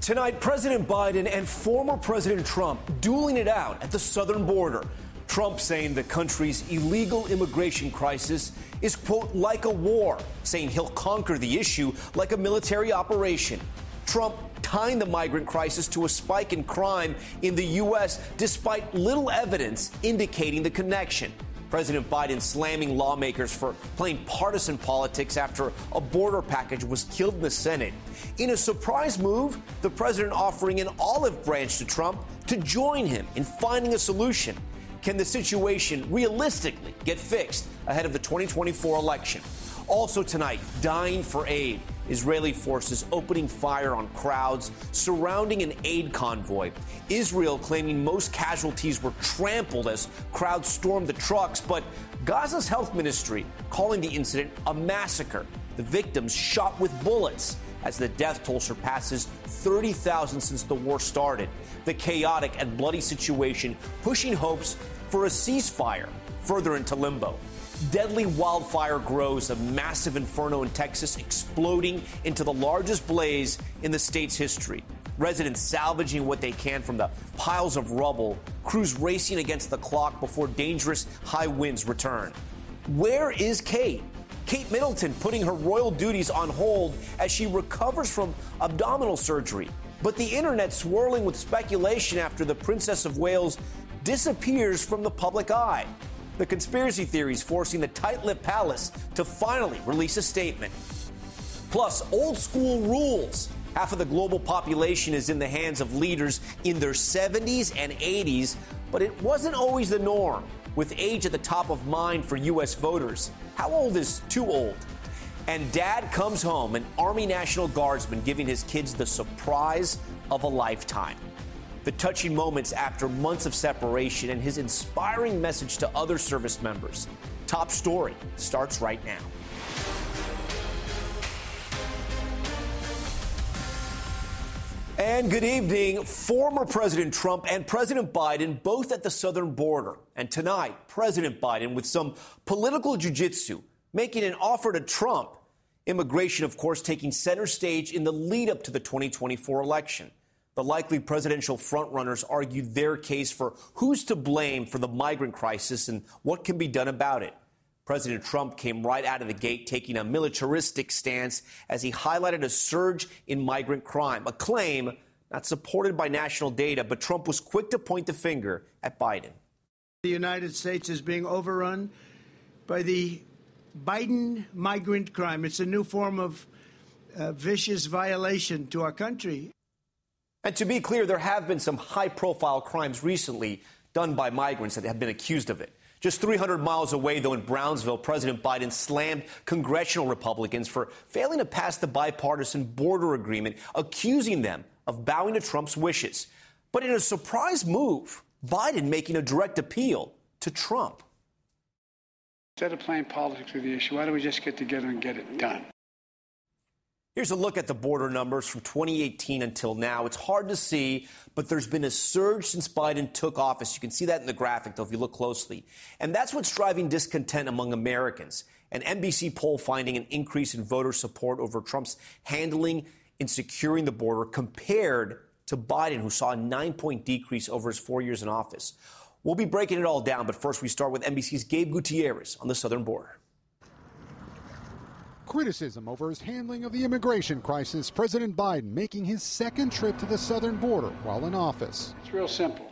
Tonight, President Biden and former President Trump dueling it out at the southern border. Trump saying the country's illegal immigration crisis is, quote, like a war, saying he'll conquer the issue like a military operation. Trump tying the migrant crisis to a spike in crime in the U.S. despite little evidence indicating the connection. President Biden slamming lawmakers for playing partisan politics after a border package was killed in the Senate. In a surprise move, the president offering an olive branch to Trump to join him in finding a solution. Can the situation realistically get fixed ahead of the 2024 election? Also tonight, dying for aid. Israeli forces opening fire on crowds surrounding an aid convoy. Israel claiming most casualties were trampled as crowds stormed the trucks, but Gaza's health ministry calling the incident a massacre. The victims shot with bullets as the death toll surpasses 30,000 since the war started. The chaotic and bloody situation pushing hopes for a ceasefire further into limbo. Deadly wildfire grows, a massive inferno in Texas exploding into the largest blaze in the state's history. Residents salvaging what they can from the piles of rubble, crews racing against the clock before dangerous high winds return. Where is Kate? Kate Middleton putting her royal duties on hold as she recovers from abdominal surgery. But the internet swirling with speculation after the Princess of Wales disappears from the public eye the conspiracy theories forcing the tight lipped palace to finally release a statement. Plus, old school rules. Half of the global population is in the hands of leaders in their 70s and 80s, but it wasn't always the norm, with age at the top of mind for U.S. voters. How old is too old? And dad comes home, an Army National Guardsman giving his kids the surprise of a lifetime the touching moments after months of separation, and his inspiring message to other service members. Top story starts right now. And good evening. Former President Trump and President Biden both at the southern border. And tonight, President Biden with some political jujitsu making an offer to Trump. Immigration, of course, taking center stage in the lead up to the 2024 election. The likely presidential frontrunners argued their case for who's to blame for the migrant crisis and what can be done about it. President Trump came right out of the gate taking a militaristic stance as he highlighted a surge in migrant crime, a claim not supported by national data, but Trump was quick to point the finger at Biden. The United States is being overrun by the Biden migrant crime. It's a new form of uh, vicious violation to our country. And to be clear, there have been some high profile crimes recently done by migrants that have been accused of it. Just 300 miles away, though, in Brownsville, President Biden slammed congressional Republicans for failing to pass the bipartisan border agreement, accusing them of bowing to Trump's wishes. But in a surprise move, Biden making a direct appeal to Trump. Instead of playing politics with the issue, why don't we just get together and get it done? Here's a look at the border numbers from 2018 until now. It's hard to see, but there's been a surge since Biden took office. You can see that in the graphic, though, if you look closely. And that's what's driving discontent among Americans. An NBC poll finding an increase in voter support over Trump's handling in securing the border compared to Biden, who saw a nine point decrease over his four years in office. We'll be breaking it all down, but first we start with NBC's Gabe Gutierrez on the southern border criticism over his handling of the immigration crisis, President Biden making his second trip to the southern border while in office. It's real simple.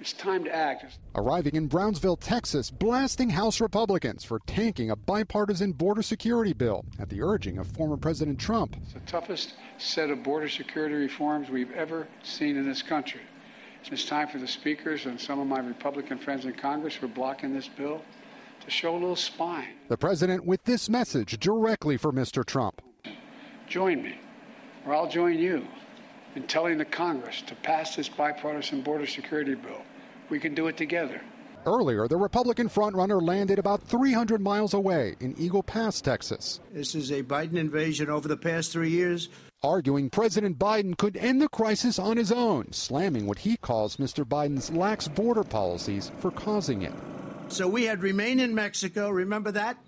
It's time to act. Arriving in Brownsville, Texas, blasting House Republicans for tanking a bipartisan border security bill at the urging of former President Trump. It's the toughest set of border security reforms we've ever seen in this country. It's time for the speakers and some of my Republican friends in Congress who are blocking this bill to show a little spine. The president with this message directly for Mr. Trump. Join me, or I'll join you in telling the Congress to pass this bipartisan border security bill. We can do it together. Earlier, the Republican frontrunner landed about 300 miles away in Eagle Pass, Texas. This is a Biden invasion over the past three years. Arguing President Biden could end the crisis on his own, slamming what he calls Mr. Biden's lax border policies for causing it. So we had remain in Mexico. Remember that?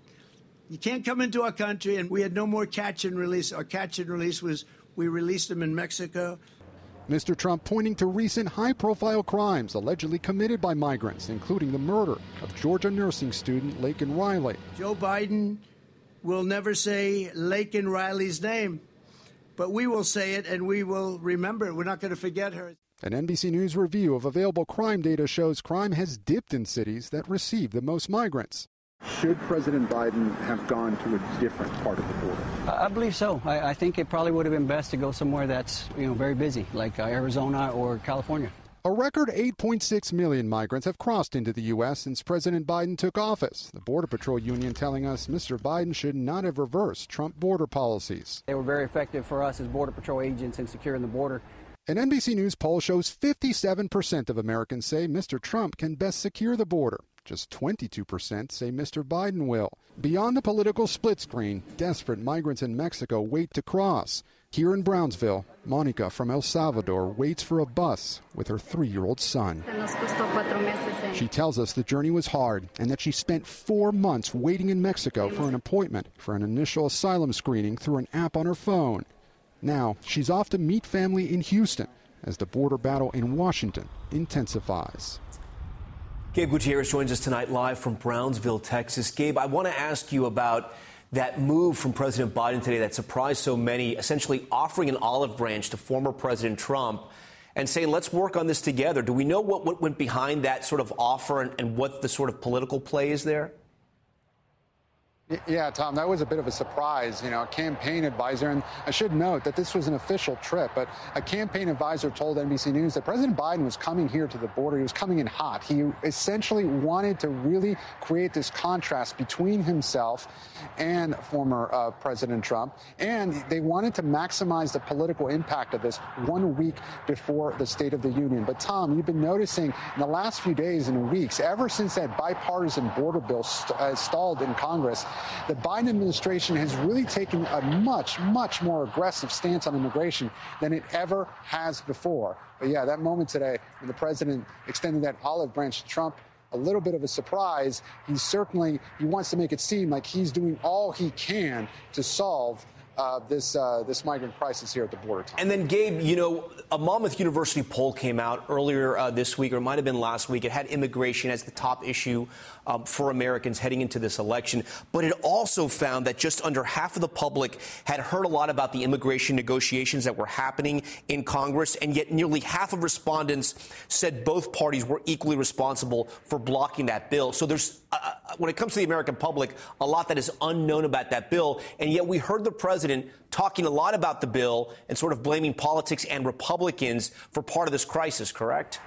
You can't come into our country, and we had no more catch and release. Our catch and release was we released them in Mexico. Mr. Trump pointing to recent high profile crimes allegedly committed by migrants, including the murder of Georgia nursing student Laken Riley. Joe Biden will never say Laken Riley's name, but we will say it and we will remember it. We're not going to forget her. An NBC News review of available crime data shows crime has dipped in cities that receive the most migrants. Should President Biden have gone to a different part of the border? I believe so. I, I think it probably would have been best to go somewhere that's you know very busy, like uh, Arizona or California. A record 8.6 million migrants have crossed into the U.S. since President Biden took office. The Border Patrol Union telling us Mr. Biden should not have reversed Trump border policies. They were very effective for us as Border Patrol agents in securing the border. An NBC News poll shows 57% of Americans say Mr. Trump can best secure the border. Just 22% say Mr. Biden will. Beyond the political split screen, desperate migrants in Mexico wait to cross. Here in Brownsville, Monica from El Salvador waits for a bus with her three year old son. She tells us the journey was hard and that she spent four months waiting in Mexico for an appointment for an initial asylum screening through an app on her phone. Now, she's off to meet family in Houston as the border battle in Washington intensifies. Gabe Gutierrez joins us tonight live from Brownsville, Texas. Gabe, I want to ask you about that move from President Biden today that surprised so many, essentially offering an olive branch to former President Trump and saying, let's work on this together. Do we know what, what went behind that sort of offer and, and what the sort of political play is there? Yeah, Tom, that was a bit of a surprise. You know, a campaign advisor, and I should note that this was an official trip, but a campaign advisor told NBC News that President Biden was coming here to the border. He was coming in hot. He essentially wanted to really create this contrast between himself and former uh, President Trump, and they wanted to maximize the political impact of this one week before the State of the Union. But, Tom, you've been noticing in the last few days and weeks, ever since that bipartisan border bill st- uh, stalled in Congress, the Biden administration has really taken a much, much more aggressive stance on immigration than it ever has before. But yeah, that moment today when the president extended that olive branch to Trump, a little bit of a surprise. He certainly he wants to make it seem like he's doing all he can to solve uh, this uh, this migrant crisis here at the border. And then, Gabe, you know, a Monmouth University poll came out earlier uh, this week, or it might have been last week. It had immigration as the top issue um, for Americans heading into this election, but it also found that just under half of the public had heard a lot about the immigration negotiations that were happening in Congress, and yet nearly half of respondents said both parties were equally responsible for blocking that bill. So there's, uh, uh when it comes to the American public, a lot that is unknown about that bill, and yet we heard the president president talking a lot about the bill and sort of blaming politics and Republicans for part of this crisis, correct?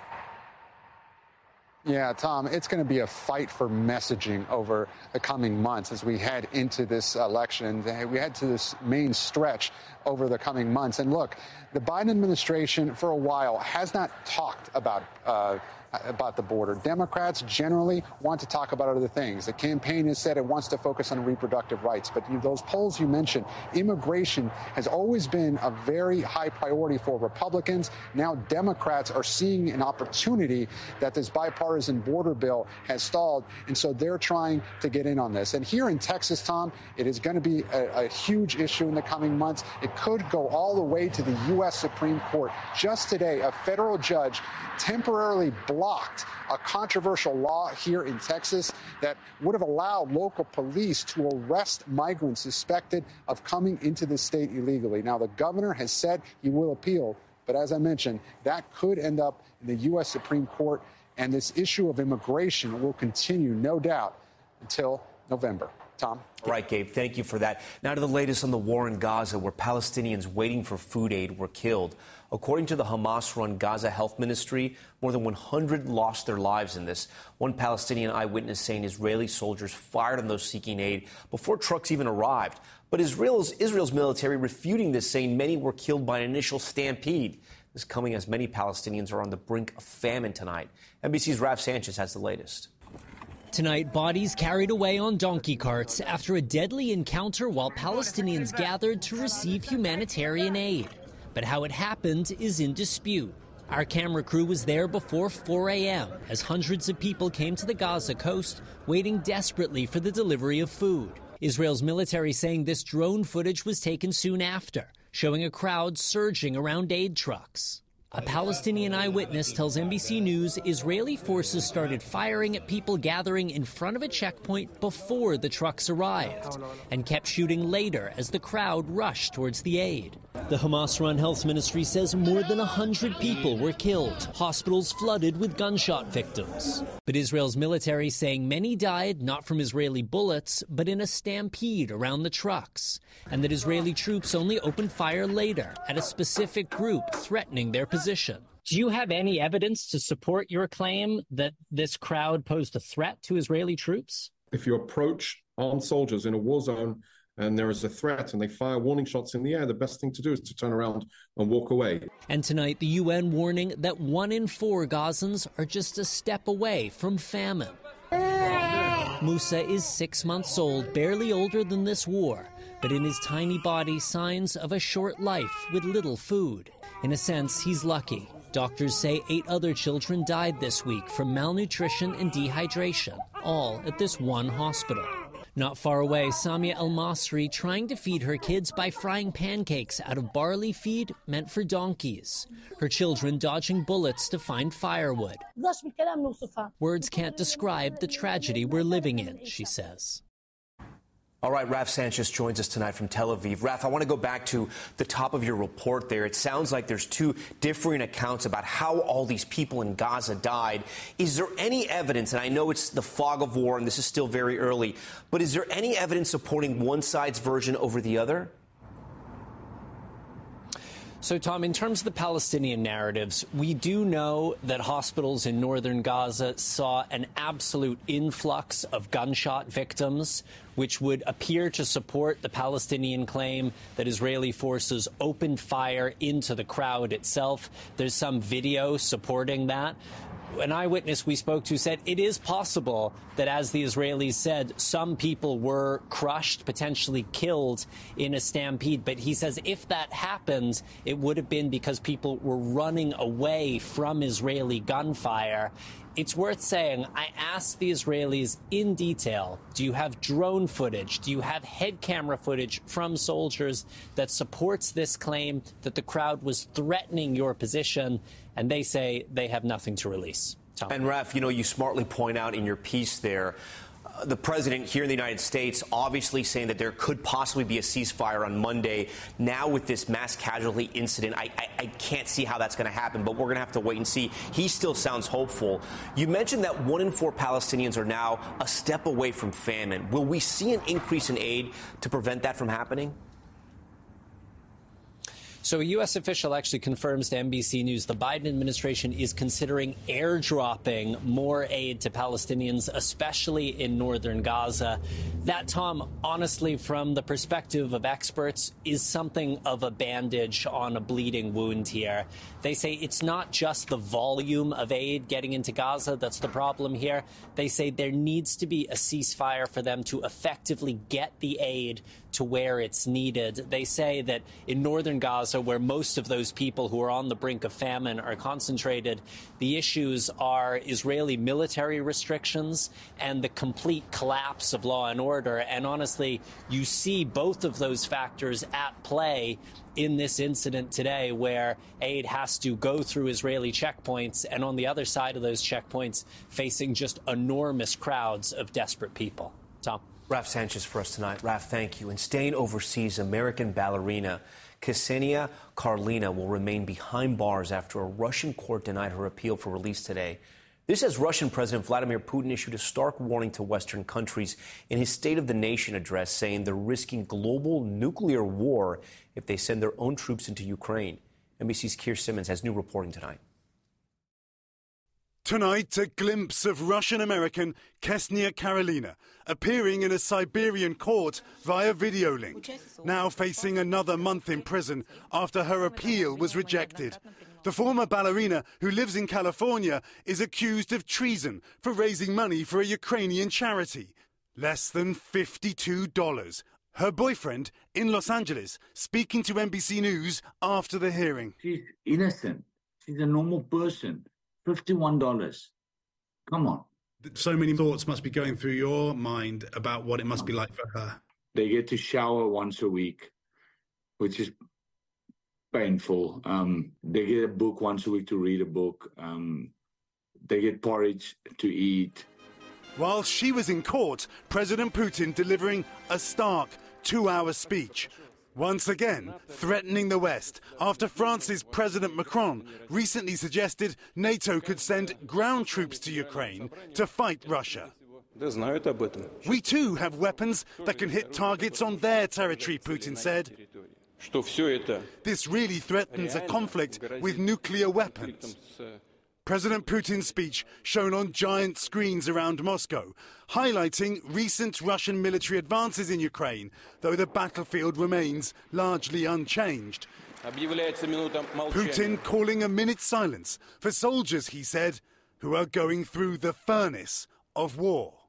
Yeah, Tom, it's going to be a fight for messaging over the coming months as we head into this election. We head to this main stretch over the coming months. And look, the Biden administration for a while has not talked about. Uh, about the border. Democrats generally want to talk about other things. The campaign has said it wants to focus on reproductive rights, but those polls you mentioned, immigration has always been a very high priority for Republicans. Now Democrats are seeing an opportunity that this bipartisan border bill has stalled, and so they're trying to get in on this. And here in Texas, Tom, it is going to be a, a huge issue in the coming months. It could go all the way to the U.S. Supreme Court. Just today, a federal judge temporarily blocked a controversial law here in Texas that would have allowed local police to arrest migrants suspected of coming into the state illegally. Now, the governor has said he will appeal, but as I mentioned, that could end up in the U.S. Supreme Court, and this issue of immigration will continue, no doubt, until November. Tom? Right, Gabe. Thank you for that. Now to the latest on the war in Gaza, where Palestinians waiting for food aid were killed. According to the Hamas run Gaza Health Ministry, more than 100 lost their lives in this. One Palestinian eyewitness saying Israeli soldiers fired on those seeking aid before trucks even arrived. But Israel's, Israel's military refuting this, saying many were killed by an initial stampede. This coming as many Palestinians are on the brink of famine tonight. NBC's Raf Sanchez has the latest. Tonight, bodies carried away on donkey carts after a deadly encounter while Palestinians gathered to receive humanitarian aid but how it happened is in dispute. Our camera crew was there before 4 a.m. as hundreds of people came to the Gaza coast, waiting desperately for the delivery of food. Israel's military saying this drone footage was taken soon after, showing a crowd surging around aid trucks. A Palestinian eyewitness tells NBC News Israeli forces started firing at people gathering in front of a checkpoint before the trucks arrived and kept shooting later as the crowd rushed towards the aid. The Hamas run health ministry says more than 100 people were killed, hospitals flooded with gunshot victims. But Israel's military saying many died not from Israeli bullets, but in a stampede around the trucks, and that Israeli troops only opened fire later at a specific group threatening their position. Do you have any evidence to support your claim that this crowd posed a threat to Israeli troops? If you approach armed soldiers in a war zone and there is a threat and they fire warning shots in the air, the best thing to do is to turn around and walk away. And tonight, the UN warning that one in four Gazans are just a step away from famine. Musa is six months old, barely older than this war, but in his tiny body, signs of a short life with little food. In a sense, he's lucky. Doctors say eight other children died this week from malnutrition and dehydration, all at this one hospital. Not far away, Samia El Masri trying to feed her kids by frying pancakes out of barley feed meant for donkeys. Her children dodging bullets to find firewood. Words can't describe the tragedy we're living in, she says. All right, Raf Sanchez joins us tonight from Tel Aviv. Raf, I want to go back to the top of your report there. It sounds like there's two differing accounts about how all these people in Gaza died. Is there any evidence, and I know it's the fog of war and this is still very early, but is there any evidence supporting one side's version over the other? So, Tom, in terms of the Palestinian narratives, we do know that hospitals in northern Gaza saw an absolute influx of gunshot victims, which would appear to support the Palestinian claim that Israeli forces opened fire into the crowd itself. There's some video supporting that an eyewitness we spoke to said it is possible that, as the Israelis said, some people were crushed, potentially killed in a stampede. But he says if that happened, it would have been because people were running away from Israeli gunfire. It's worth saying, I asked the Israelis in detail do you have drone footage? Do you have head camera footage from soldiers that supports this claim that the crowd was threatening your position? And they say they have nothing to release. Tom. And Raf, you know, you smartly point out in your piece there the president here in the United States obviously saying that there could possibly be a ceasefire on Monday. Now, with this mass casualty incident, I, I, I can't see how that's going to happen, but we're going to have to wait and see. He still sounds hopeful. You mentioned that one in four Palestinians are now a step away from famine. Will we see an increase in aid to prevent that from happening? So, a U.S. official actually confirms to NBC News the Biden administration is considering airdropping more aid to Palestinians, especially in northern Gaza. That, Tom, honestly, from the perspective of experts, is something of a bandage on a bleeding wound here. They say it's not just the volume of aid getting into Gaza that's the problem here. They say there needs to be a ceasefire for them to effectively get the aid to where it's needed. They say that in northern Gaza, where most of those people who are on the brink of famine are concentrated, the issues are Israeli military restrictions and the complete collapse of law and order. And honestly, you see both of those factors at play in this incident today where aid has to go through Israeli checkpoints and on the other side of those checkpoints facing just enormous crowds of desperate people. Tom. Raf Sanchez for us tonight. Raf, thank you. And staying overseas, American ballerina Ksenia Karelina will remain behind bars after a Russian court denied her appeal for release today. This as Russian President Vladimir Putin issued a stark warning to Western countries in his State of the Nation address, saying they're risking global nuclear war if they send their own troops into Ukraine. NBC's Keir Simmons has new reporting tonight. Tonight, a glimpse of Russian American Ksenia Karelina appearing in a Siberian court via video link, now facing another month in prison after her appeal was rejected. The former ballerina, who lives in California, is accused of treason for raising money for a Ukrainian charity. Less than $52. Her boyfriend in Los Angeles speaking to NBC News after the hearing. She's innocent. She's a normal person. $51. Come on. So many thoughts must be going through your mind about what it must be like for her. They get to shower once a week, which is painful. Um, they get a book once a week to read a book. Um, they get porridge to eat. While she was in court, President Putin delivering a stark two hour speech. Once again, threatening the West after France's President Macron recently suggested NATO could send ground troops to Ukraine to fight Russia. We too have weapons that can hit targets on their territory, Putin said. This really threatens a conflict with nuclear weapons. President Putin's speech shown on giant screens around Moscow, highlighting recent Russian military advances in Ukraine, though the battlefield remains largely unchanged. Putin calling a minute's silence for soldiers, he said, who are going through the furnace of war.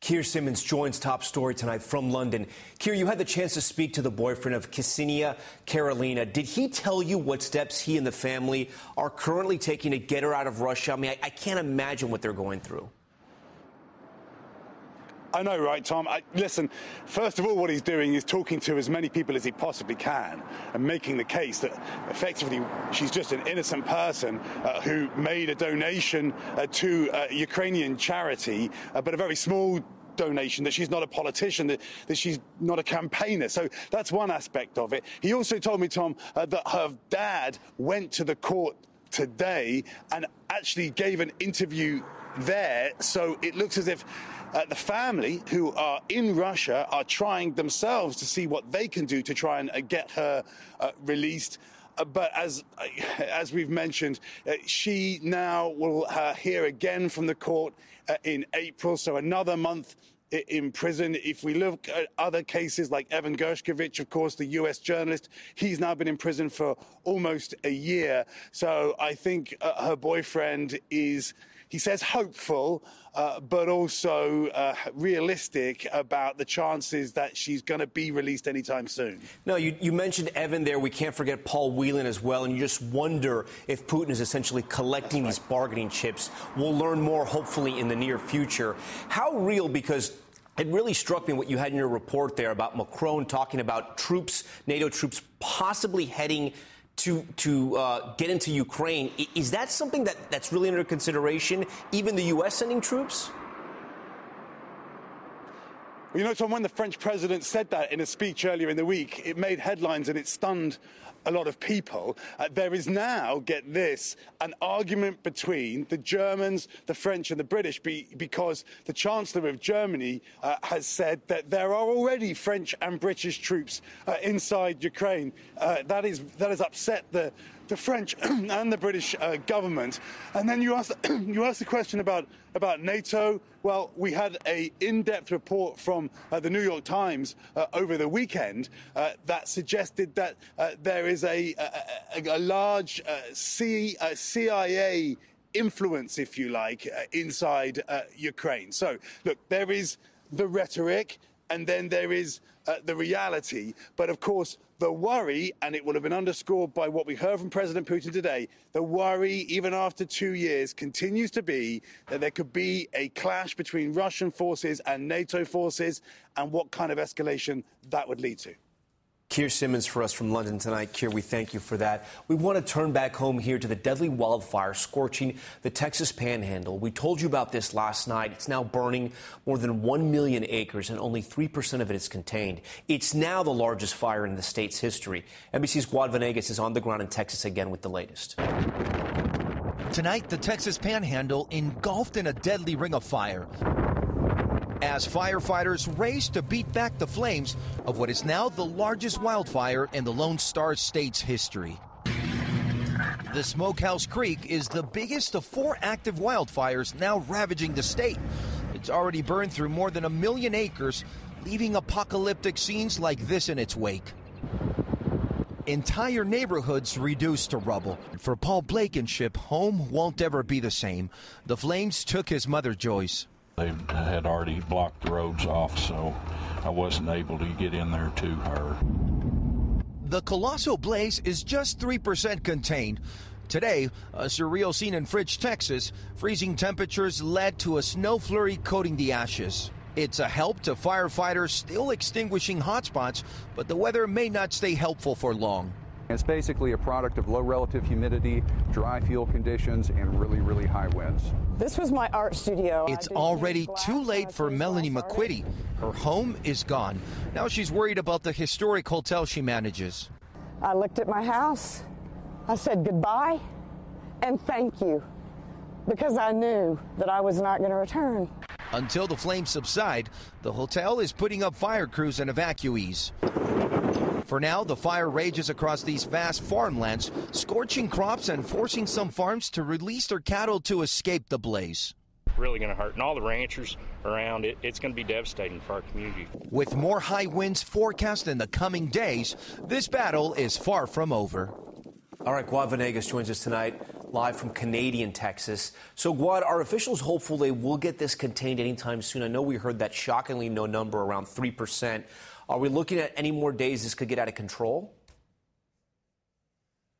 Keir Simmons joins top story tonight from London. Keir, you had the chance to speak to the boyfriend of Ksenia Karelina. Did he tell you what steps he and the family are currently taking to get her out of Russia? I mean, I, I can't imagine what they're going through. I know, right, Tom? I, listen, first of all, what he's doing is talking to as many people as he possibly can and making the case that effectively she's just an innocent person uh, who made a donation uh, to a Ukrainian charity, uh, but a very small donation, that she's not a politician, that, that, she's not a campaigner. So that's one aspect of it. He also told me, Tom, uh, that her dad went to the court today and actually gave an interview there. So it looks as if uh, the family who are in Russia are trying themselves to see what they can do to try and uh, get her uh, released. Uh, but as uh, as we've mentioned, uh, she now will hear again from the court in April, so another month in prison. If we look at other cases like Evan Gershkovich, of course, the US journalist, he's now been in prison for almost a year. So I think uh, her boyfriend is he says hopeful, uh, but also uh, realistic about the chances that she's going to be released anytime soon. No, you, you, mentioned Evan there. We can't forget Paul Whelan as well. And you just wonder if Putin is essentially collecting these bargaining chips. We'll learn more, hopefully, in the near future. How real, because it really struck me what you had in your report there about Macron talking about troops, NATO troops, possibly heading to to uh, get into Ukraine. Is that something that, that's really under consideration? Even the U.S. sending troops? Well, you know, Tom, when the French president said that in a speech earlier in the week, it made headlines and it stunned a lot of people. Uh, there is now, get this, an argument between the Germans, the French, and the British be, because the Chancellor of Germany uh, has said that there are already French and British troops uh, inside Ukraine. Uh, that, is, that has upset the, the French and the British uh, government. And then you asked, you asked the question about, about NATO. Well, we had a in-depth report from uh, the New York Times uh, over the weekend uh, that suggested that uh, there is a, a, a large uh, C, CIA influence, if you like, inside Ukraine. So, look, there is the rhetoric, and then there is uh, the reality. But of course, the worry, and it will have been underscored by what we heard from President Putin today, the worry, even after two years, continues to be that there could be a clash between Russian forces and NATO forces, and what kind of escalation that would lead to. Keir Simmons for us from London tonight. Keir, we thank you for that. We want to turn back home here to the deadly wildfire scorching the Texas panhandle. We told you about this last night. It's now burning more than 1 million acres, and only 3% of it is contained. It's now the largest fire in the state's history. NBC's Guad Venegas is on the ground in Texas again with the latest. Tonight, the Texas panhandle engulfed in a deadly ring of fire as firefighters race to beat back the flames of what is now the largest wildfire in the Lone Star State's history. The Smokehouse Creek is the biggest of four active wildfires now ravaging the state. It's already burned through more than a million acres, leaving apocalyptic scenes like this in its wake. Entire neighborhoods reduced to rubble. For Paul Blankenship, home won't ever be the same. The flames took his mother, Joyce. They had already blocked the roads off, so I wasn't able to get in there to her. The colossal blaze is just 3% contained. Today, a surreal scene in Fritch, Texas. Freezing temperatures led to a snow flurry coating the ashes. It's a help to firefighters still extinguishing hotspots, but the weather may not stay helpful for long. It's basically a product of low relative humidity, dry fuel conditions, and really, really high winds. This was my art studio. It's already too late for Melanie McQuitty. Her home is gone. Now she's worried about the historic hotel she manages. I looked at my house. I said goodbye and thank you because I knew that I was not going to return. Until the flames subside, the hotel is putting up fire crews and evacuees. For now, the fire rages across these vast farmlands, scorching crops and forcing some farms to release their cattle to escape the blaze. Really going to hurt. And all the ranchers around it, it's going to be devastating for our community. With more high winds forecast in the coming days, this battle is far from over. All right, Guad Venegas joins us tonight live from Canadian Texas. So, Guad, are officials hopeful they will get this contained anytime soon? I know we heard that shockingly no number, around 3%. Are we looking at any more days this could get out of control?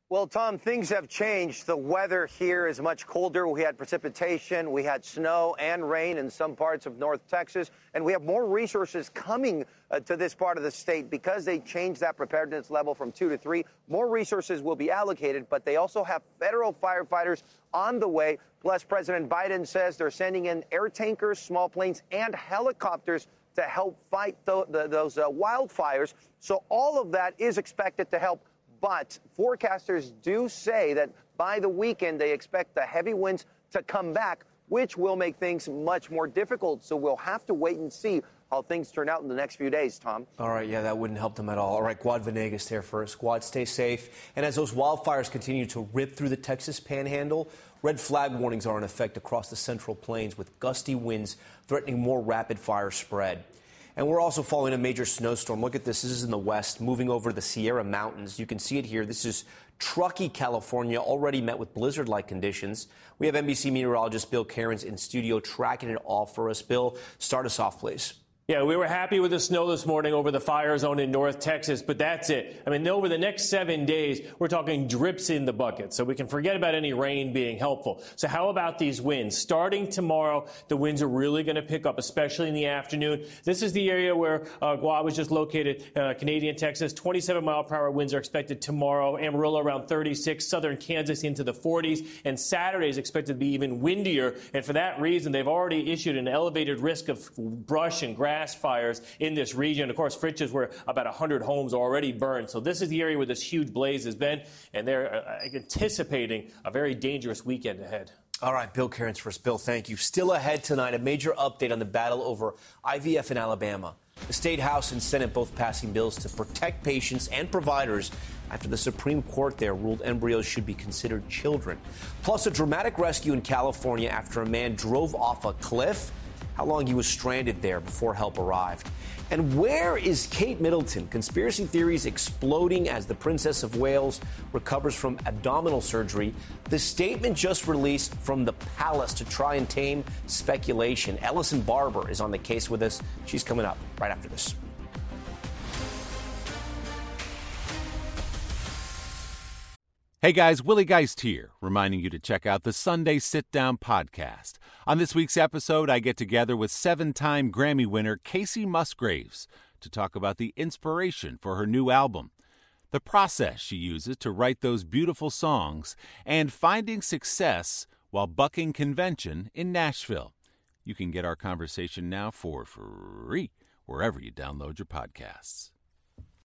Well, Tom, things have changed. The weather here is much colder. We had precipitation, we had snow and rain in some parts of North Texas, and we have more resources coming uh, to this part of the state because they changed that preparedness level from two to three. More resources will be allocated, but they also have federal firefighters on the way. Plus, President Biden says they're sending in air tankers, small planes, and helicopters to help fight the, the, those uh, wildfires. So all of that is expected to help but forecasters do say that by the weekend, they expect the heavy winds to come back, which will make things much more difficult. So we'll have to wait and see how things turn out in the next few days, Tom. All right, yeah, that wouldn't help them at all. All right, Guad Venegas there for first. Guad, stay safe. And as those wildfires continue to rip through the Texas panhandle, red flag warnings are in effect across the central plains with gusty winds threatening more rapid fire spread. And we're also following a major snowstorm. Look at this. This is in the west, moving over the Sierra Mountains. You can see it here. This is Truckee, California, already met with blizzard like conditions. We have NBC meteorologist Bill Karins in studio tracking it all for us. Bill, start us off, please. Yeah, we were happy with the snow this morning over the fire zone in North Texas, but that's it. I mean, over the next seven days, we're talking drips in the bucket, so we can forget about any rain being helpful. So, how about these winds? Starting tomorrow, the winds are really going to pick up, especially in the afternoon. This is the area where uh, Guad was just located, uh, Canadian Texas. 27 mile per hour winds are expected tomorrow. Amarillo around 36, southern Kansas into the 40s, and Saturday is expected to be even windier. And for that reason, they've already issued an elevated risk of brush and grass fires in this region. Of course, Fritches where about 100 homes already burned. So this is the area where this huge blaze has been, and they're uh, anticipating a very dangerous weekend ahead. All right, Bill Karins first. Bill, thank you. Still ahead tonight, a major update on the battle over IVF in Alabama. The State House and Senate both passing bills to protect patients and providers after the Supreme Court there ruled embryos should be considered children. Plus, a dramatic rescue in California after a man drove off a cliff how long he was stranded there before help arrived. And where is Kate Middleton? Conspiracy theories exploding as the Princess of Wales recovers from abdominal surgery. The statement just released from the palace to try and tame speculation. Ellison Barber is on the case with us. She's coming up right after this. Hey guys, Willie Geist here, reminding you to check out the Sunday Sit Down podcast. On this week's episode, I get together with seven time Grammy winner Kacey Musgraves to talk about the inspiration for her new album, the process she uses to write those beautiful songs, and finding success while bucking convention in Nashville. You can get our conversation now for free wherever you download your podcasts.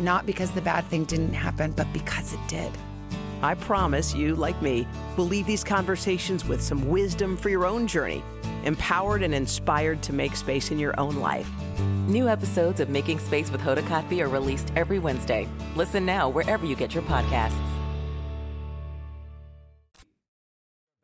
not because the bad thing didn't happen, but because it did. I promise you, like me, will leave these conversations with some wisdom for your own journey, empowered and inspired to make space in your own life. New episodes of Making Space with Hoda Kotb are released every Wednesday. Listen now wherever you get your podcasts.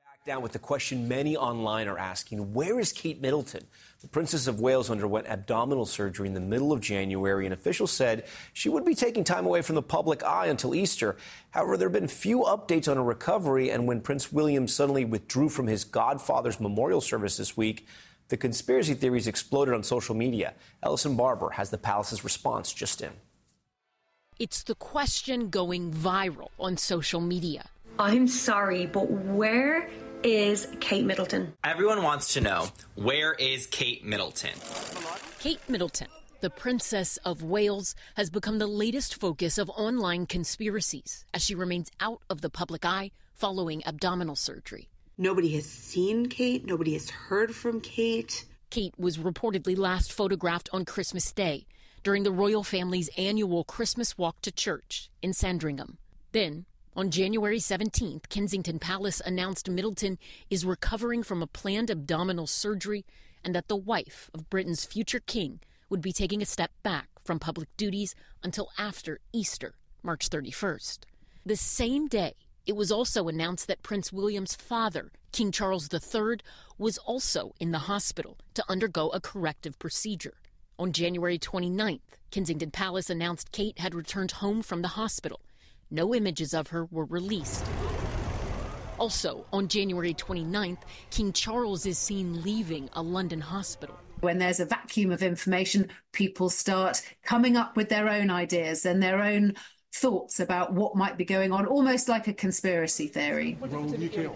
Back down with the question many online are asking where is Kate Middleton? The Princess of Wales underwent abdominal surgery in the middle of January, and officials said she would be taking time away from the public eye until Easter. However, there have been few updates on her recovery, and when Prince William suddenly withdrew from his godfather's memorial service this week, the conspiracy theories exploded on social media. Ellison Barber has the palace's response just in. It's the question going viral on social media. I'm sorry, but where is Kate Middleton? Everyone wants to know where is Kate Middleton? Kate Middleton, the Princess of Wales, has become the latest focus of online conspiracies as she remains out of the public eye following abdominal surgery. Nobody has seen Kate, nobody has heard from Kate. Kate was reportedly last photographed on Christmas Day during the royal family's annual Christmas walk to church in Sandringham. Then, on January 17th, Kensington Palace announced Middleton is recovering from a planned abdominal surgery and that the wife of Britain's future king would be taking a step back from public duties until after Easter, March 31st. The same day, it was also announced that Prince William's father, King Charles III, was also in the hospital to undergo a corrective procedure. On January 29th, Kensington Palace announced Kate had returned home from the hospital no images of her were released. Also, on January 29th, King Charles is seen leaving a London hospital. When there's a vacuum of information, people start coming up with their own ideas and their own thoughts about what might be going on, almost like a conspiracy theory.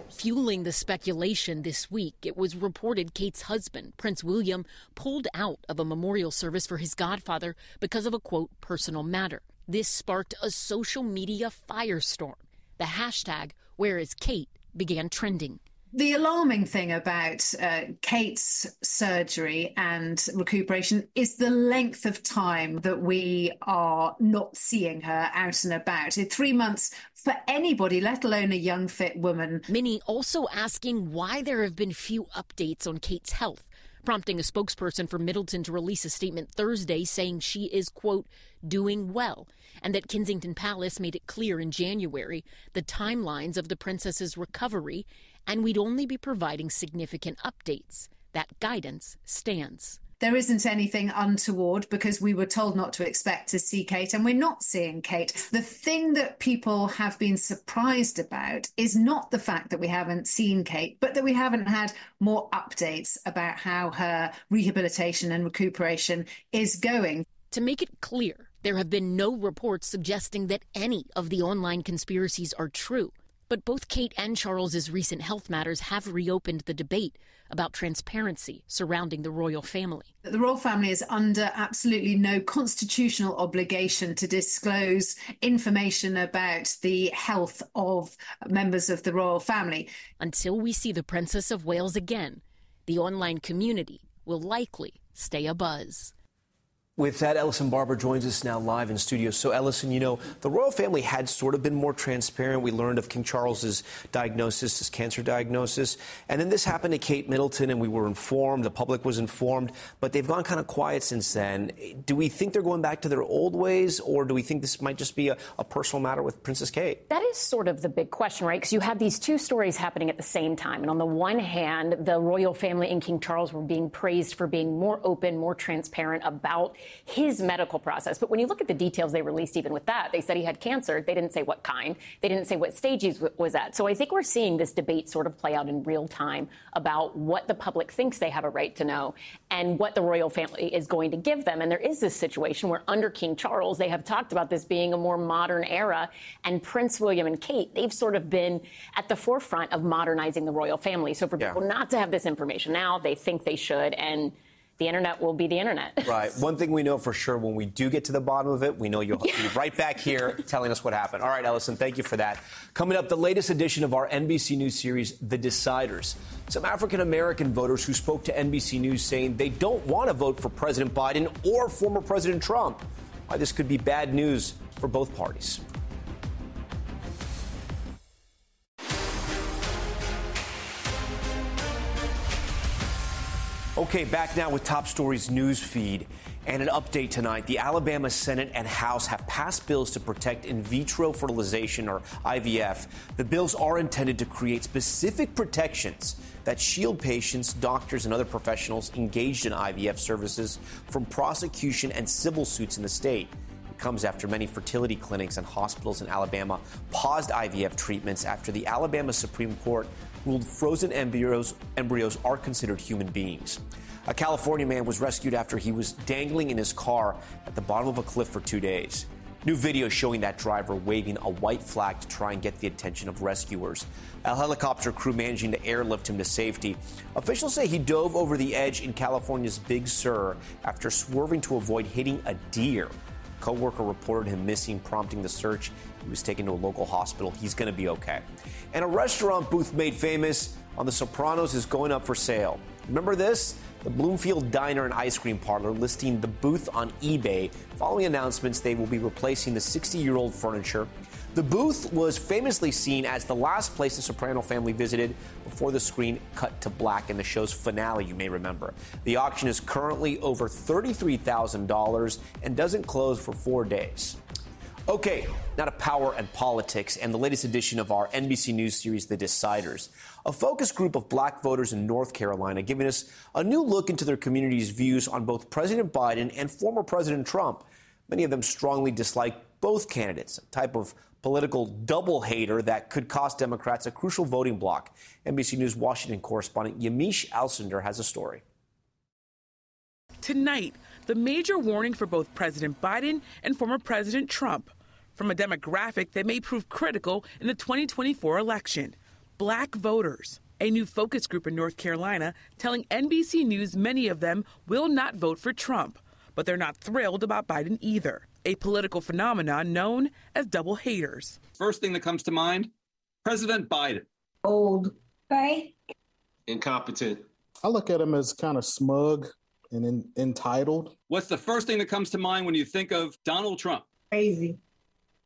Fueling the speculation this week, it was reported Kate's husband, Prince William, pulled out of a memorial service for his godfather because of a quote, personal matter. This sparked a social media firestorm. The hashtag Where is Kate began trending. The alarming thing about uh, Kate's surgery and recuperation is the length of time that we are not seeing her out and about. In three months for anybody, let alone a young, fit woman. Minnie also asking why there have been few updates on Kate's health prompting a spokesperson for Middleton to release a statement Thursday saying she is, quote, doing well, and that Kensington Palace made it clear in January the timelines of the princess's recovery, and we'd only be providing significant updates. That guidance stands there isn't anything untoward because we were told not to expect to see Kate, and we're not seeing Kate. The thing that people have been surprised about is not the fact that we haven't seen Kate, but that we haven't had more updates about how her rehabilitation and recuperation is going. To make it clear, there have been no reports suggesting that any of the online conspiracies are true. But both Kate and Charles's recent health matters have reopened the debate about transparency surrounding the royal family. The royal family is under absolutely no constitutional obligation to disclose information about the health of members of the royal family. Until we see the Princess of Wales again, the online community will likely stay abuzz. With that, Ellison Barber joins us now live in studio. So, Ellison, you know, the royal family had sort of been more transparent. We learned of King Charles's diagnosis, his cancer diagnosis. And then this happened to Kate Middleton, and we were informed, the public was informed, but they've gone kind of quiet since then. Do we think they're going back to their old ways, or do we think this might just be a, a personal matter with Princess Kate? That is sort of the big question, right? Because you had these two stories happening at the same time. And on the one hand, the royal family and King Charles were being praised for being more open, more transparent about his medical process. But when you look at the details they released, even with that, they said he had cancer. They didn't say what kind. They didn't say what stage he was at. So I think we're seeing this debate sort of play out in real time about what the public thinks they have a right to know and what the royal family is going to give them. And there is this situation where under King Charles, they have talked about this being a more modern era. And Prince William and Kate, they've sort of been at the forefront of modernizing the royal family. So for yeah. people not to have this information now, they think they should. And the internet will be the internet. Right. One thing we know for sure when we do get to the bottom of it, we know you'll be right back here telling us what happened. All right, Ellison, thank you for that. Coming up, the latest edition of our NBC News series, The Deciders. Some African American voters who spoke to NBC News saying they don't want to vote for President Biden or former President Trump. Why this could be bad news for both parties. Okay, back now with Top Stories news feed. And an update tonight the Alabama Senate and House have passed bills to protect in vitro fertilization, or IVF. The bills are intended to create specific protections that shield patients, doctors, and other professionals engaged in IVF services from prosecution and civil suits in the state. It comes after many fertility clinics and hospitals in Alabama paused IVF treatments after the Alabama Supreme Court ruled frozen embryos, embryos are considered human beings. A California man was rescued after he was dangling in his car at the bottom of a cliff for two days. New video showing that driver waving a white flag to try and get the attention of rescuers. A helicopter crew managing to airlift him to safety. Officials say he dove over the edge in California's Big Sur after swerving to avoid hitting a deer. Co-worker reported him missing, prompting the search. He was taken to a local hospital. He's going to be okay. And a restaurant booth made famous on The Sopranos is going up for sale. Remember this? The Bloomfield Diner and Ice Cream Parlor listing the booth on eBay following announcements they will be replacing the 60 year old furniture. The booth was famously seen as the last place the Soprano family visited before the screen cut to black in the show's finale, you may remember. The auction is currently over $33,000 and doesn't close for four days. Okay, now to power and politics and the latest edition of our NBC News series, The Deciders. A focus group of black voters in North Carolina giving us a new look into their community's views on both President Biden and former President Trump. Many of them strongly dislike both candidates, a type of political double hater that could cost Democrats a crucial voting bloc. NBC News Washington correspondent Yamiche Alcindor has a story. Tonight, the major warning for both President Biden and former President Trump from a demographic that may prove critical in the 2024 election black voters. A new focus group in North Carolina telling NBC News many of them will not vote for Trump, but they're not thrilled about Biden either, a political phenomenon known as double haters. First thing that comes to mind President Biden. Old, right? Incompetent. I look at him as kind of smug and in, entitled. What's the first thing that comes to mind when you think of Donald Trump? Crazy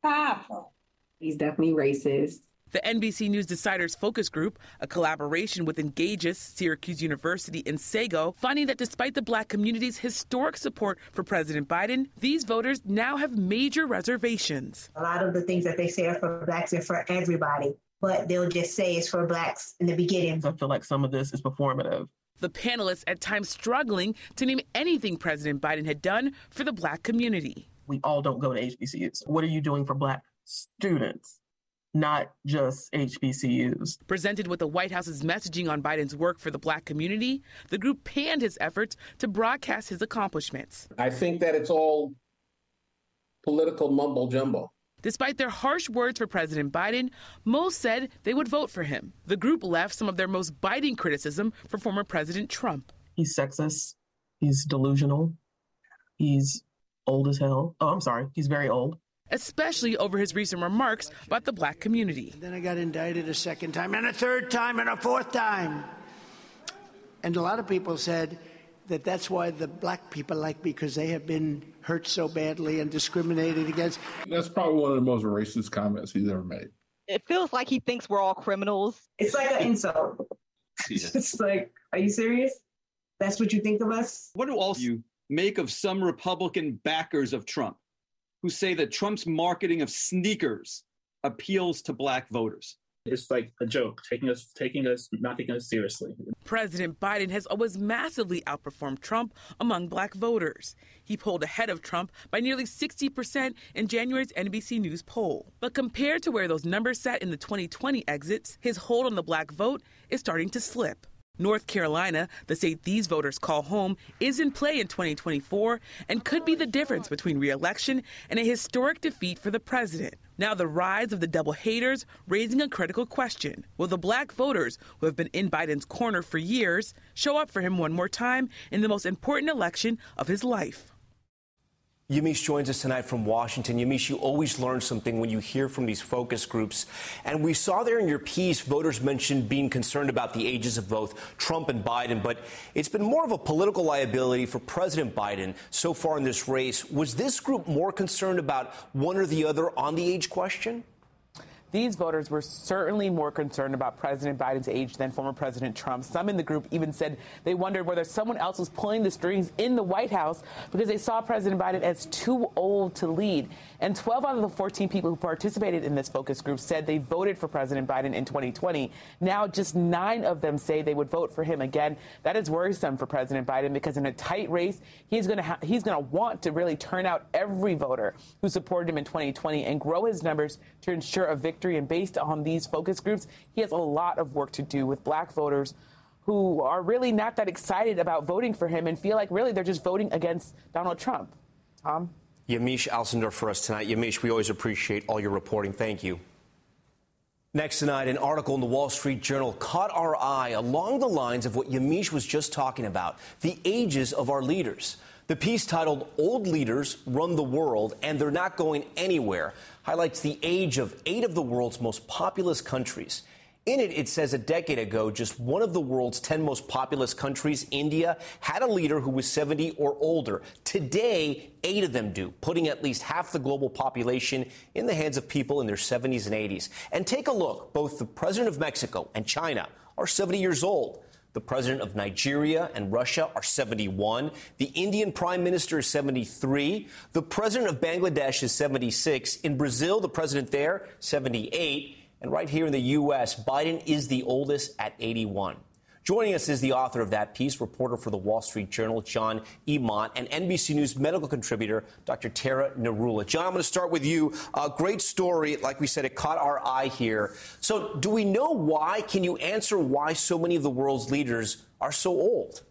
powerful. He's definitely racist. The NBC News Deciders Focus Group, a collaboration with Engagious, Syracuse University, and SAGO, finding that despite the black community's historic support for President Biden, these voters now have major reservations. A lot of the things that they say are for blacks and for everybody, but they'll just say it's for blacks in the beginning. I feel like some of this is performative. The panelists at times struggling to name anything President Biden had done for the black community we all don't go to HBCUs. What are you doing for Black students? Not just HBCUs. Presented with the White House's messaging on Biden's work for the black community, the group panned his efforts to broadcast his accomplishments. I think that it's all political mumbo jumbo. Despite their harsh words for President Biden, most said they would vote for him. The group left some of their most biting criticism for former President Trump. He's sexist. He's delusional. He's old as hell. Oh, I'm sorry, he's very old. Especially over his recent remarks about the black community. And then I got indicted a second time, and a third time, and a fourth time. And a lot of people said that that's why the black people like me, because they have been hurt so badly and discriminated against. That's probably one of the most racist comments he's ever made. It feels like he thinks we're all criminals. It's like an insult. it's like, are you serious? That's what you think of us? What do all you make of some Republican backers of Trump who say that Trump's marketing of sneakers appeals to black voters. It's like a joke, taking us, taking us, not taking us seriously. President Biden has always massively outperformed Trump among black voters. He pulled ahead of Trump by nearly 60% in January's NBC News poll. But compared to where those numbers sat in the 2020 exits, his hold on the black vote is starting to slip. North Carolina, the state these voters call home, is in play in 2024 and could be the difference between reelection and a historic defeat for the president. Now, the rise of the double haters raising a critical question. Will the black voters who have been in Biden's corner for years show up for him one more time in the most important election of his life? Yamiche joins us tonight from Washington. Yamiche, you always learn something when you hear from these focus groups. And we saw there in your piece, voters mentioned being concerned about the ages of both Trump and Biden, but it's been more of a political liability for President Biden so far in this race. Was this group more concerned about one or the other on the age question? These voters were certainly more concerned about President Biden's age than former President Trump. Some in the group even said they wondered whether someone else was pulling the strings in the White House because they saw President Biden as too old to lead. And 12 out of the 14 people who participated in this focus group said they voted for President Biden in 2020. Now, just nine of them say they would vote for him again. That is worrisome for President Biden because in a tight race, he's going to ha- he's going to want to really turn out every voter who supported him in 2020 and grow his numbers to ensure a victory And based on these focus groups, he has a lot of work to do with black voters who are really not that excited about voting for him and feel like really they're just voting against Donald Trump. Tom? Yamiche Alcindor for us tonight. Yamiche, we always appreciate all your reporting. Thank you. Next tonight, an article in the Wall Street Journal caught our eye along the lines of what Yamiche was just talking about the ages of our leaders. The piece titled Old Leaders Run the World and They're Not Going Anywhere highlights the age of eight of the world's most populous countries. In it, it says a decade ago, just one of the world's 10 most populous countries, India, had a leader who was 70 or older. Today, eight of them do, putting at least half the global population in the hands of people in their 70s and 80s. And take a look. Both the president of Mexico and China are 70 years old. The president of Nigeria and Russia are 71. The Indian prime minister is 73. The president of Bangladesh is 76. In Brazil, the president there, 78. And right here in the U.S., Biden is the oldest at 81. Joining us is the author of that piece, reporter for the Wall Street Journal, John Emont, and NBC News medical contributor, Dr. Tara Narula. John, I'm going to start with you. A great story. Like we said, it caught our eye here. So, do we know why? Can you answer why so many of the world's leaders are so old?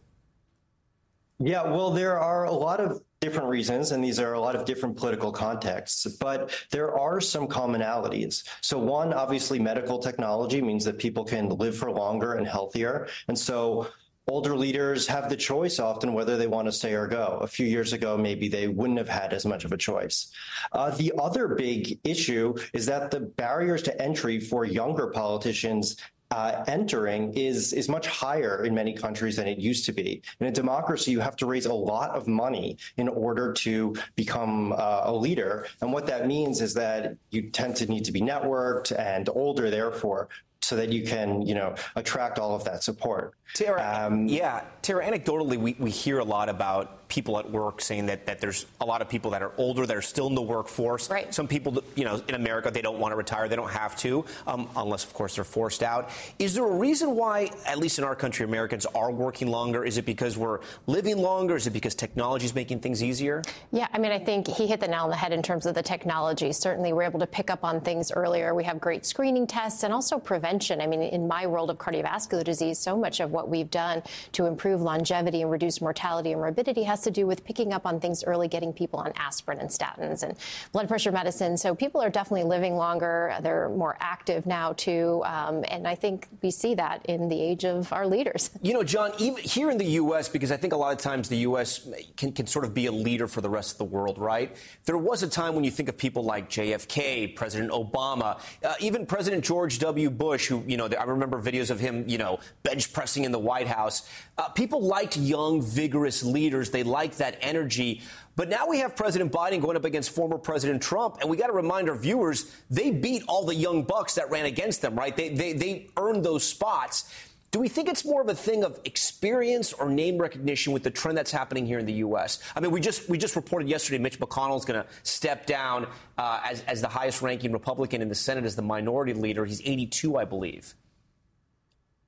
Yeah, well, there are a lot of different reasons, and these are a lot of different political contexts, but there are some commonalities. So, one, obviously, medical technology means that people can live for longer and healthier. And so, older leaders have the choice often whether they want to stay or go. A few years ago, maybe they wouldn't have had as much of a choice. Uh, the other big issue is that the barriers to entry for younger politicians uh, entering is is much higher in many countries than it used to be. In a democracy, you have to raise a lot of money in order to become uh, a leader, and what that means is that you tend to need to be networked and older, therefore, so that you can, you know, attract all of that support. Tara, um, yeah, Tara, anecdotally, we, we hear a lot about people at work saying that, that there's a lot of people that are older that are still in the workforce. Right. Some people, you know, in America, they don't want to retire. They don't have to, um, unless, of course, they're forced out. Is there a reason why, at least in our country, Americans are working longer? Is it because we're living longer? Is it because technology is making things easier? Yeah, I mean, I think he hit the nail on the head in terms of the technology. Certainly, we're able to pick up on things earlier. We have great screening tests and also prevention. I mean, in my world of cardiovascular disease, so much of what we've done to improve longevity and reduce mortality and morbidity has to do with picking up on things early, getting people on aspirin and statins and blood pressure medicine. So people are definitely living longer. They're more active now, too. Um, and I think we see that in the age of our leaders. You know, John, even here in the U.S., because I think a lot of times the U.S. Can, can sort of be a leader for the rest of the world, right? There was a time when you think of people like JFK, President Obama, uh, even President George W. Bush, who, you know, I remember videos of him, you know, bench pressing in the White House. Uh, people liked young, vigorous leaders. They liked that energy. But now we have President Biden going up against former President Trump, and we got to remind our viewers they beat all the young bucks that ran against them, right? They, they, they earned those spots. Do we think it's more of a thing of experience or name recognition with the trend that's happening here in the U.S.? I mean, we just we just reported yesterday Mitch McConnell is going to step down uh, as, as the highest-ranking Republican in the Senate as the minority leader. He's 82, I believe.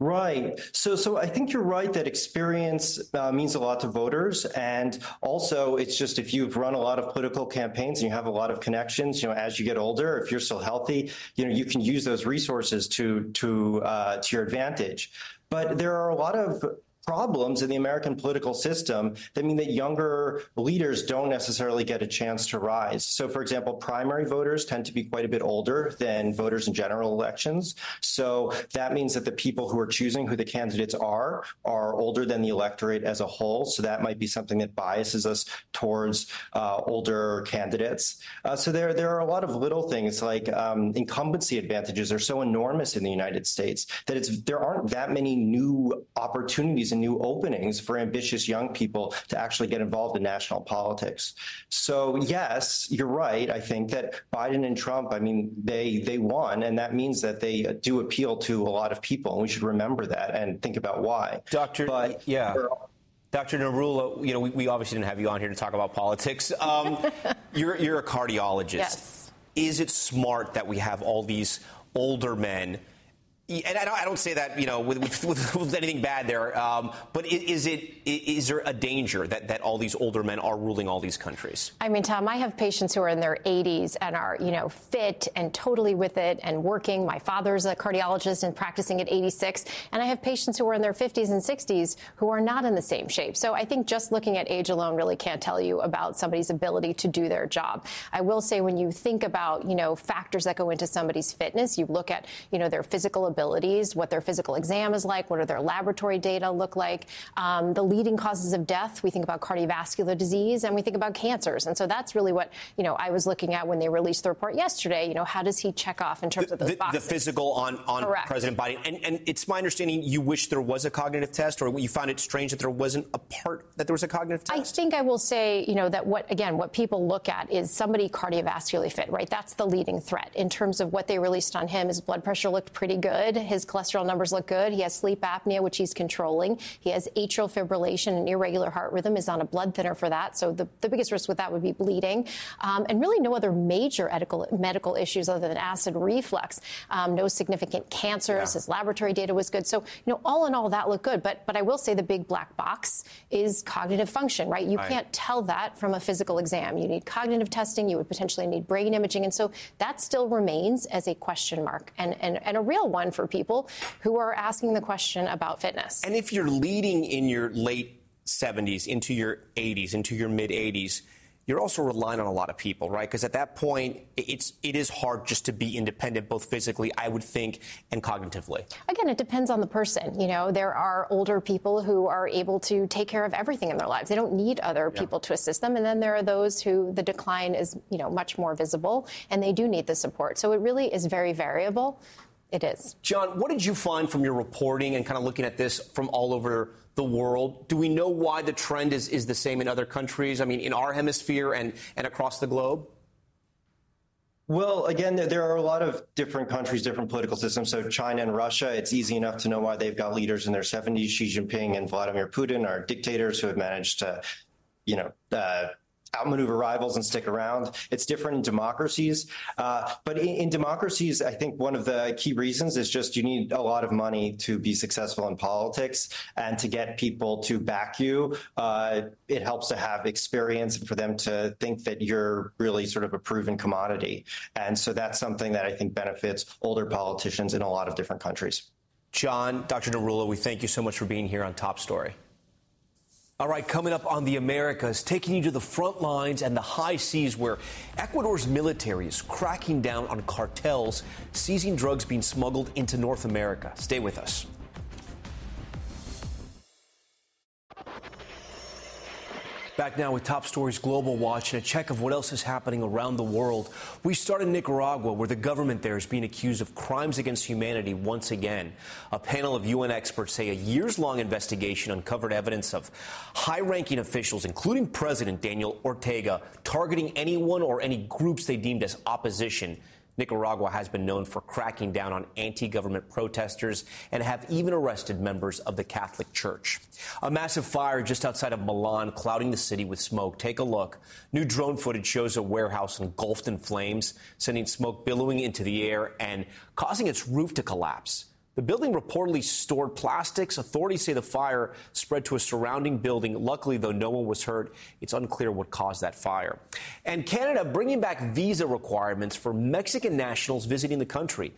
Right. So, so I think you're right that experience uh, means a lot to voters, and also it's just if you've run a lot of political campaigns and you have a lot of connections, you know, as you get older, if you're still healthy, you know, you can use those resources to to uh, to your advantage. But there are a lot of problems in the American political system that mean that younger leaders don't necessarily get a chance to rise. So, for example, primary voters tend to be quite a bit older than voters in general elections. So that means that the people who are choosing who the candidates are are older than the electorate as a whole. So that might be something that biases us towards uh, older candidates. Uh, so there, there are a lot of little things like um, incumbency advantages are so enormous in the United States that it's there aren't that many new opportunities and new openings for ambitious young people to actually get involved in national politics. So yes, you're right. I think that Biden and Trump, I mean, they they won, and that means that they do appeal to a lot of people, and we should remember that and think about why. Doctor, but yeah. Dr. Narula, you know, we, we, obviously didn't have you on here to talk about politics. Um, you're, you're a cardiologist. Yes. Is it smart that we have all these older men and I don't, say that you know with, with, with anything bad there, um, but is it is there a danger that, that all these older men are ruling all these countries? I mean, Tom, I have patients who are in their 80s and are you know fit and totally with it and working. My father's a cardiologist and practicing at 86, and I have patients who are in their 50s and 60s who are not in the same shape. So I think just looking at age alone really can't tell you about somebody's ability to do their job. I will say when you think about you know factors that go into somebody's fitness, you look at you know their physical abilities, what their physical exam is like, what do their laboratory data look like, um, the leading causes of death. We think about cardiovascular disease and we think about cancers. And so that's really what, you know, I was looking at when they released the report yesterday. You know, how does he check off in terms the, of those the, boxes? The physical on, on President Biden. And, and it's my understanding you wish there was a cognitive test or you found it strange that there wasn't a part that there was a cognitive test? I think I will say, you know, that what, again, what people look at is somebody cardiovascularly fit, right? That's the leading threat in terms of what they released on him. His blood pressure looked pretty good. His cholesterol numbers look good. He has sleep apnea, which he's controlling. He has atrial fibrillation and irregular heart rhythm, is on a blood thinner for that. So the, the biggest risk with that would be bleeding. Um, and really no other major medical, medical issues other than acid reflux. Um, no significant cancers. Yeah. His laboratory data was good. So, you know, all in all, that looked good. But, but I will say the big black box is cognitive function, right? You right. can't tell that from a physical exam. You need cognitive testing. You would potentially need brain imaging. And so that still remains as a question mark and, and, and a real one for people who are asking the question about fitness. And if you're leading in your late 70s into your 80s, into your mid 80s, you're also relying on a lot of people, right? Because at that point, it's it is hard just to be independent, both physically, I would think, and cognitively. Again, it depends on the person. You know, there are older people who are able to take care of everything in their lives. They don't need other yeah. people to assist them, and then there are those who the decline is, you know, much more visible, and they do need the support. So it really is very variable. It is. John, what did you find from your reporting and kind of looking at this from all over? the world? Do we know why the trend is, is the same in other countries? I mean, in our hemisphere and, and across the globe? Well, again, there, are a lot of different countries, different political systems. So, China and Russia, it's easy enough to know why they've got leaders in their 70s. Xi Jinping and Vladimir Putin are dictators who have managed to, you know, uh, outmaneuver rivals and stick around. It's different in democracies. Uh, but in, in, democracies, I think one of the key reasons is just you need a lot of money to be successful in politics and to get people to back you. Uh, it helps to have experience and for them to think that you're really sort of a proven commodity. And so that's something that I think benefits older politicians in a lot of different countries. John, Dr. Narula, we thank you so much for being here on Top Story. All right, coming up on the Americas, taking you to the front lines and the high seas where Ecuador's military is cracking down on cartels seizing drugs being smuggled into North America. Stay with us. Back now with Top Stories Global Watch and a check of what else is happening around the world. We start in Nicaragua, where the government there is being accused of crimes against humanity once again. A panel of UN experts say a years long investigation uncovered evidence of high ranking officials, including President Daniel Ortega, targeting anyone or any groups they deemed as opposition Nicaragua has been known for cracking down on anti government protesters and have even arrested members of the Catholic Church. A massive fire just outside of Milan clouding the city with smoke. Take a look. New drone footage shows a warehouse engulfed in flames, sending smoke billowing into the air and causing its roof to collapse. The building reportedly stored plastics. Authorities say the fire spread to a surrounding building. Luckily, though, no one was hurt. It's unclear what caused that fire. And Canada bringing back visa requirements for Mexican nationals visiting the country.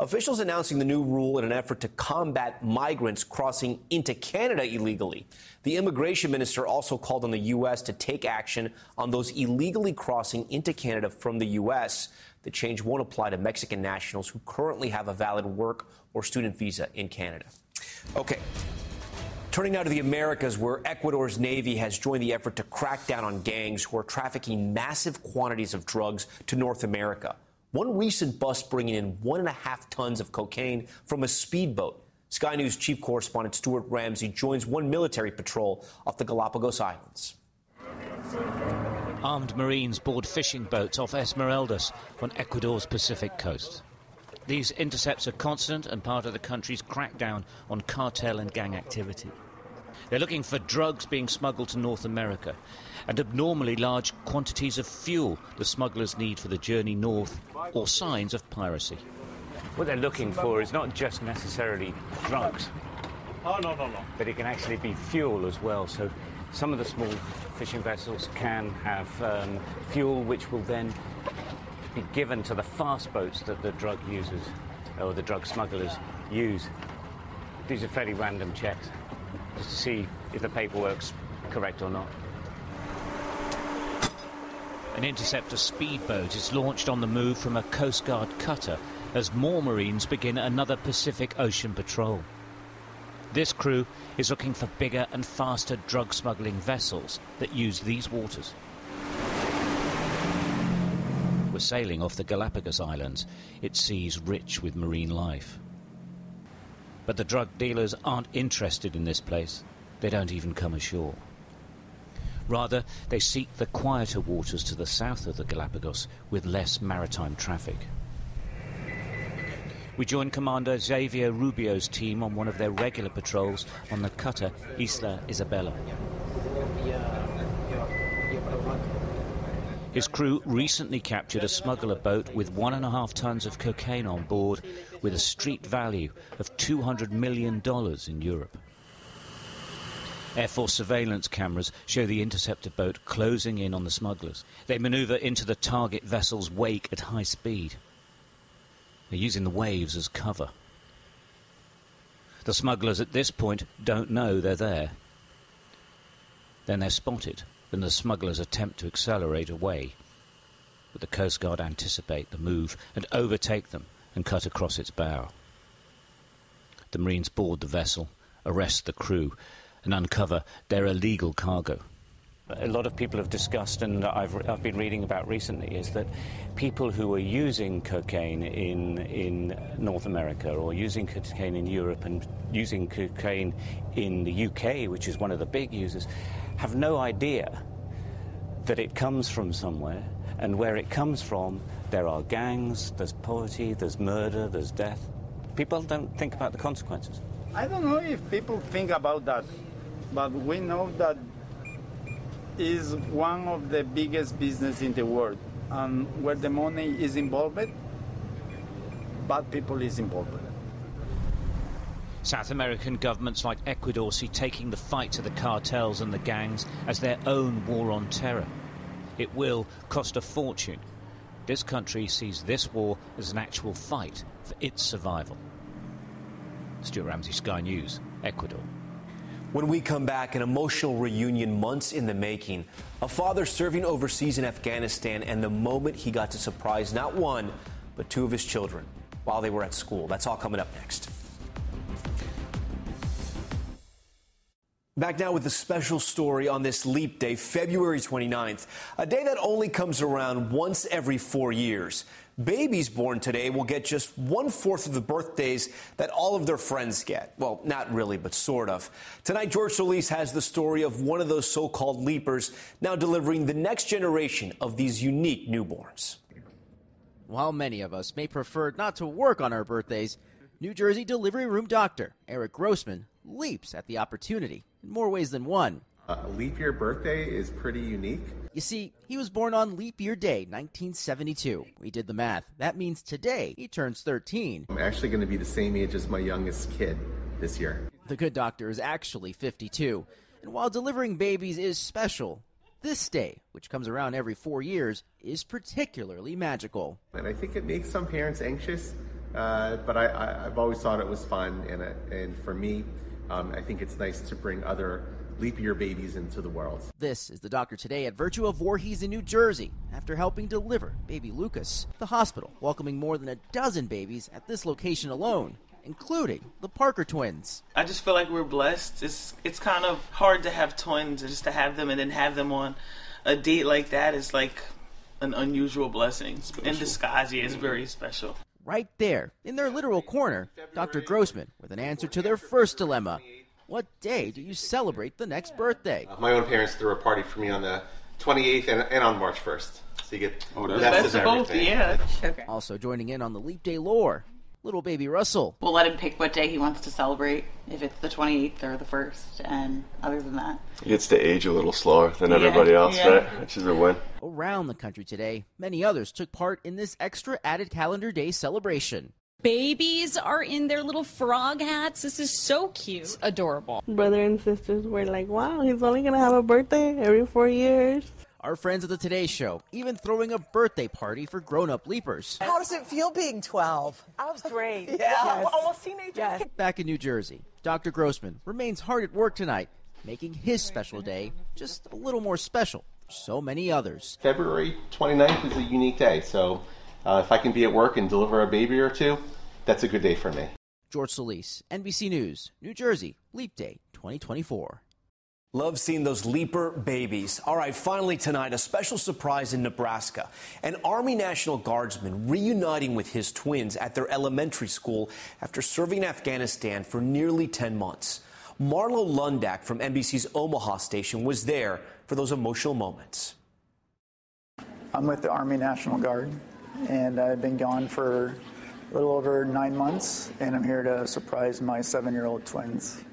Officials announcing the new rule in an effort to combat migrants crossing into Canada illegally. The immigration minister also called on the U.S. to take action on those illegally crossing into Canada from the U.S. The change won't apply to Mexican nationals who currently have a valid work or student visa in Canada. Okay. Turning now to the Americas, where Ecuador's Navy has joined the effort to crack down on gangs who are trafficking massive quantities of drugs to North America. One recent bust bringing in one and a half tons of cocaine from a speedboat. Sky News chief correspondent Stuart Ramsay joins one military patrol off the Galapagos Islands. Armed Marines board fishing boats off Esmeraldas on Ecuador's Pacific coast. These intercepts are constant and part of the country's crackdown on cartel and gang activity. They're looking for drugs being smuggled to North America and abnormally large quantities of fuel the smugglers need for the journey north or signs of piracy. What they're looking for is not just necessarily drugs. Oh, no, no, no. But it can actually be fuel as well. So some of the small fishing vessels can have um, fuel which will then be given to the fast boats that the drug users or the drug smugglers use. These are fairly random checks just to see if the paperwork's correct or not. An interceptor speedboat is launched on the move from a Coast Guard cutter as more Marines begin another Pacific Ocean patrol. This crew is looking for bigger and faster drug smuggling vessels that use these waters. We're sailing off the Galapagos Islands, its seas rich with marine life. But the drug dealers aren't interested in this place. They don't even come ashore. Rather, they seek the quieter waters to the south of the Galapagos with less maritime traffic. We join Commander Xavier Rubio's team on one of their regular patrols on the cutter Isla Isabela. His crew recently captured a smuggler boat with one and a half tons of cocaine on board with a street value of $200 million in Europe. Air Force surveillance cameras show the interceptor boat closing in on the smugglers. They maneuver into the target vessel's wake at high speed. They're using the waves as cover. The smugglers at this point don't know they're there. Then they're spotted, and the smugglers attempt to accelerate away. But the Coast Guard anticipate the move and overtake them and cut across its bow. The Marines board the vessel, arrest the crew, and uncover their illegal cargo a lot of people have discussed and I've, I've been reading about recently is that people who are using cocaine in, in North America or using cocaine in Europe and using cocaine in the UK, which is one of the big users, have no idea that it comes from somewhere and where it comes from there are gangs, there's poverty, there's murder, there's death. People don't think about the consequences. I don't know if people think about that, but we know that is one of the biggest business in the world and where the money is involved bad people is involved South American governments like Ecuador see taking the fight to the cartels and the gangs as their own war on terror. It will cost a fortune. This country sees this war as an actual fight for its survival. Stuart Ramsay, Sky News, Ecuador. When we come back, an emotional reunion months in the making. A father serving overseas in Afghanistan and the moment he got to surprise not one, but two of his children while they were at school. That's all coming up next. Back now with a special story on this leap day, February 29th, a day that only comes around once every four years. Babies born today will get just one fourth of the birthdays that all of their friends get. Well, not really, but sort of. Tonight, George Solis has the story of one of those so called leapers now delivering the next generation of these unique newborns. While many of us may prefer not to work on our birthdays, New Jersey delivery room doctor Eric Grossman leaps at the opportunity in more ways than one. A leap year birthday is pretty unique. You see, he was born on leap year day, 1972. We did the math. That means today he turns 13. I'm actually going to be the same age as my youngest kid this year. The good doctor is actually 52. And while delivering babies is special, this day, which comes around every four years, is particularly magical. And I think it makes some parents anxious, uh, but I, have always thought it was fun. And, uh, and for me, um, I think it's nice to bring other leap year babies into the world. This is the doctor today at Virtua Voorhees in New Jersey after helping deliver baby Lucas. The hospital welcoming more than a dozen babies at this location alone including the Parker twins. I just feel like we're blessed. It's it's kind of hard to have twins, just to have them and then have them on a date like that is like an unusual blessing. Special. In disguise, yeah, it's very special. right there, in their literal corner, Dr. Grossman with an answer to their first dilemma. What day do you celebrate the next birthday? Uh, my own parents threw a party for me on the 28th and, and on March 1st. So you get oh, that's, that's both, yeah. Okay. Also joining in on the leap day lore, little baby Russell. We'll let him pick what day he wants to celebrate, if it's the 28th or the 1st, and other than that. He gets to age a little slower than yeah, everybody else, yeah. right? Which is a win. Around the country today, many others took part in this extra added calendar day celebration. Babies are in their little frog hats. This is so cute. It's adorable. Brother and sisters were like, wow, he's only going to have a birthday every four years. Our friends at the Today Show even throwing a birthday party for grown up leapers. How does it feel being 12? I was great. yeah. Yes. Almost teenager. Yes. Back in New Jersey, Dr. Grossman remains hard at work tonight, making his special day just a little more special for so many others. February 29th is a unique day, so uh, if I can be at work and deliver a baby or two, that's a good day for me. George Solis, NBC News, New Jersey, Leap Day 2024. Love seeing those leaper babies. All right, finally tonight, a special surprise in Nebraska. An Army National Guardsman reuniting with his twins at their elementary school after serving in Afghanistan for nearly 10 months. Marlo Lundak from NBC's Omaha station was there for those emotional moments. I'm with the Army National Guard, and I've been gone for a little over nine months, and I'm here to surprise my seven year old twins.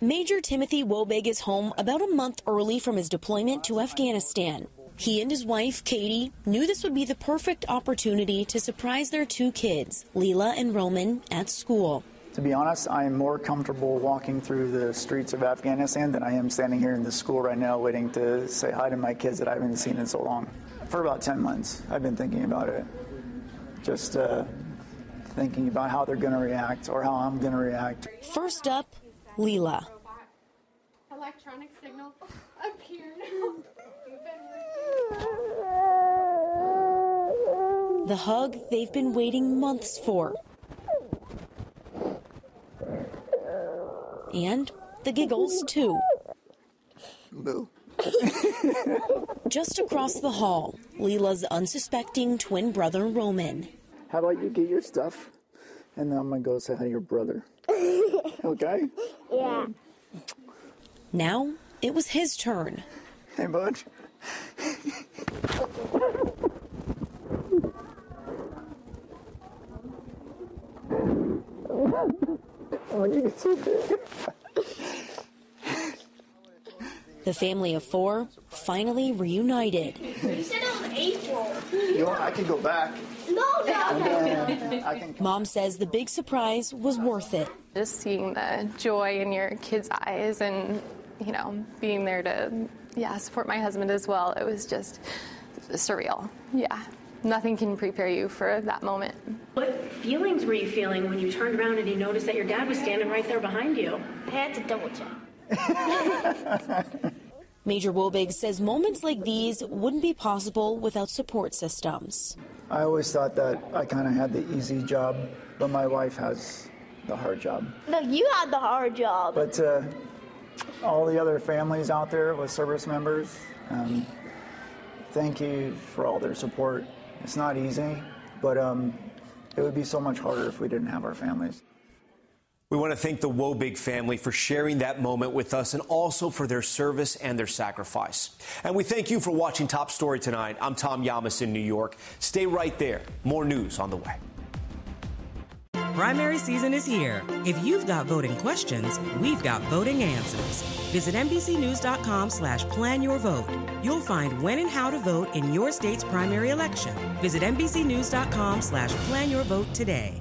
Major Timothy Wobig is home about a month early from his deployment to Afghanistan. He and his wife, Katie, knew this would be the perfect opportunity to surprise their two kids, Leela and Roman, at school. To be honest, I am more comfortable walking through the streets of Afghanistan than I am standing here in the school right now waiting to say hi to my kids that I haven't seen in so long. For about 10 months, I've been thinking about it. Just uh, thinking about how they're going to react or how I'm going to react. First up, Leela. Electronic signal appear The hug they've been waiting months for. And the giggles, too. Boo. Just across the hall, Leela's unsuspecting twin brother, Roman. How about you get your stuff? And then I'm going to go say hi to your brother. okay? Yeah. Now it was his turn. Hey, bud. oh, you get so big. The family of four finally reunited. You said it was April. You want, I can go back. No, no. I can... Mom says the big surprise was worth it. Just seeing the joy in your kids' eyes and, you know, being there to, yeah, support my husband as well. It was just surreal. Yeah. Nothing can prepare you for that moment. What feelings were you feeling when you turned around and you noticed that your dad was standing right there behind you? I had to double check. Major Wobig says moments like these wouldn't be possible without support systems. I always thought that I kind of had the easy job, but my wife has the hard job. No, you had the hard job. But uh, all the other families out there with service members, um, thank you for all their support. It's not easy, but um, it would be so much harder if we didn't have our families. We want to thank the Wobig family for sharing that moment with us and also for their service and their sacrifice. And we thank you for watching Top Story tonight. I'm Tom Llamas in New York. Stay right there. More news on the way. Primary season is here. If you've got voting questions, we've got voting answers. Visit NBCNews.com slash plan your vote. You'll find when and how to vote in your state's primary election. Visit NBCNews.com slash plan your vote today.